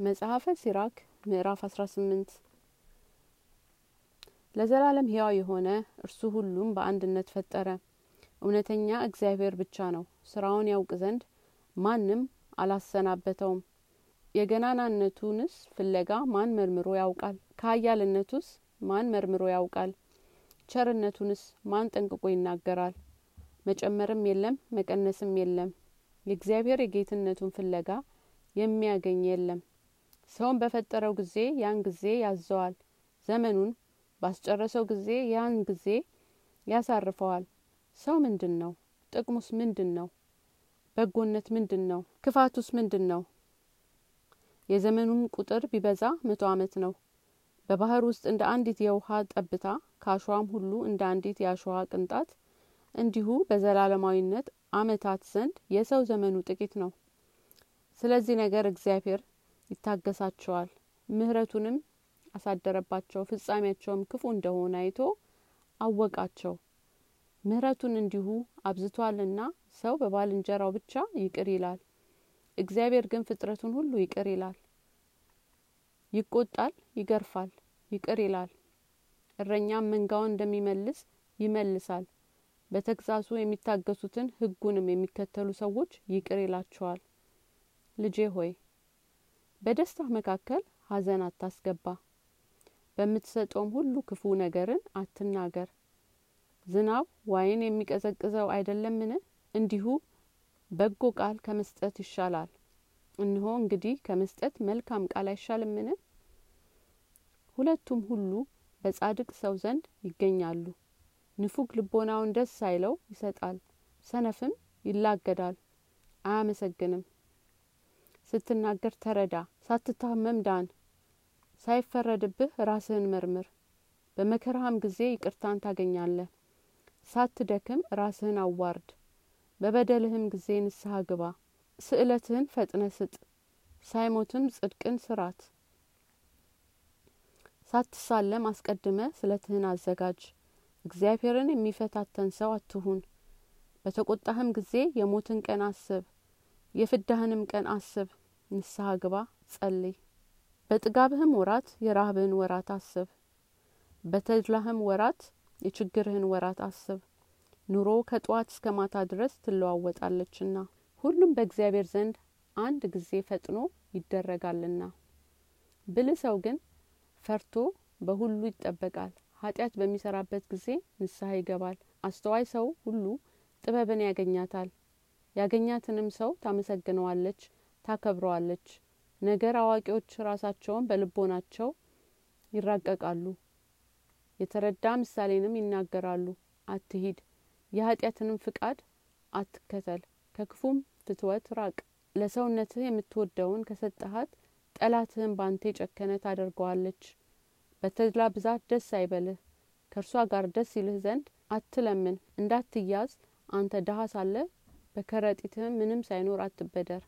መጽሐፈ ሲራክ ምዕራፍ አስራ ስምንት። ለዘላለም ሕያው የሆነ እርሱ ሁሉም በአንድነት ፈጠረ። እውነተኛ እግዚአብሔር ብቻ ነው። ስራውን ያውቅ ዘንድ ማንም አላሰናበተውም። የገናናነቱንስ ፍለጋ ማን መርምሮ ያውቃል? ከሀያልነቱስ ማን መርምሮ ያውቃል? ቸርነቱንስ ማን ጠንቅቆ ይናገራል? መጨመርም የለም መቀነስም የለም። የእግዚአብሔር የጌትነቱን ፍለጋ የሚያገኝ የለም ሰውን በፈጠረው ጊዜ ያን ጊዜ ያዘዋል። ዘመኑን ባስጨረሰው ጊዜ ያን ጊዜ ያሳርፈዋል። ሰው ምንድን ነው ጥቅሙስ ምንድን ነው በጎነት ምንድን ነው ክፋቱስ ምንድን ነው የዘመኑም ቁጥር ቢበዛ መቶ አመት ነው። በባህር ውስጥ እንደ አንዲት የውሃ ጠብታ ከአሸዋም ሁሉ እንደ አንዲት የአሸዋ ቅንጣት እንዲሁ በዘላለማዊነት አመታት ዘንድ የሰው ዘመኑ ጥቂት ነው። ስለዚህ ነገር እግዚአብሔር ይታገሳቸዋል። ምህረቱንም አሳደረባቸው። ፍጻሜያቸውም ክፉ እንደሆነ አይቶ አወቃቸው። ምህረቱን እንዲሁ አብዝቷልና ሰው በባልንጀራው ብቻ ይቅር ይላል። እግዚአብሔር ግን ፍጥረቱን ሁሉ ይቅር ይላል። ይቆጣል ይገርፋል ይቅር ይላል። እረኛም መንጋውን እንደሚመልስ ይመልሳል። በተግሳጹ የሚታገሱትን ህጉንም የሚከተሉ ሰዎች ይቅር ይላቸዋል። ልጄ ሆይ በደስታ መካከል ሀዘን አታስገባ። በምትሰጠውም ሁሉ ክፉ ነገርን አትናገር። ዝናብ ዋይን የሚቀዘቅዘው አይደለምን? እንዲሁ በጎ ቃል ከመስጠት ይሻላል። እንሆ እንግዲህ ከመስጠት መልካም ቃል አይሻልምን? ሁለቱም ሁሉ በጻድቅ ሰው ዘንድ ይገኛሉ። ንፉግ ልቦናውን ደስ ሳይለው ይሰጣል። ሰነፍም ይላገዳል። አያመሰግንም ስትናገር ተረዳ ሳትታመም ዳን። ሳይፈረድብህ ራስህን መርምር። በመከራህም ጊዜ ይቅርታን ታገኛለህ። ሳትደክም ራስህን አዋርድ። በበደልህም ጊዜ ንስሐ ግባ። ስእለትህን ፈጥነ ስጥ። ሳይሞትም ጽድቅን ስራት። ሳትሳለም አስቀድመ ስለትህን አዘጋጅ። እግዚአብሔርን የሚፈታተን ሰው አትሁን። በተቆጣህም ጊዜ የሞትን ቀን አስብ። የፍዳህንም ቀን አስብ ንስሐ ግባ ጸልይ። በጥጋብህም ወራት የራህብህን ወራት አስብ። በተድላህም ወራት የችግርህን ወራት አስብ። ኑሮ ከጠዋት እስከ ማታ ድረስ ትለዋወጣለችና ሁሉም በእግዚአብሔር ዘንድ አንድ ጊዜ ፈጥኖ ይደረጋልና። ብል ሰው ግን ፈርቶ በሁሉ ይጠበቃል። ኃጢአት በሚሰራበት ጊዜ ንስሐ ይገባል። አስተዋይ ሰው ሁሉ ጥበብን ያገኛታል። ያገኛትንም ሰው ታመሰግነዋለች ታከብረዋለች። ነገር አዋቂዎች ራሳቸውን በልቦናቸው ይራቀቃሉ። የተረዳ ምሳሌንም ይናገራሉ። አትሂድ የኃጢአትንም ፍቃድ አትከተል። ከክፉም ፍትወት ራቅ። ለሰውነትህ የምትወደውን ከሰጠሃት ጠላትህን ባንተ የጨከነ ታደርገዋለች። በተድላ ብዛት ደስ አይበልህ። ከእርሷ ጋር ደስ ይልህ ዘንድ አትለምን። እንዳትያዝ አንተ ድሀ ሳለ በከረጢትህም ምንም ሳይኖር አትበደር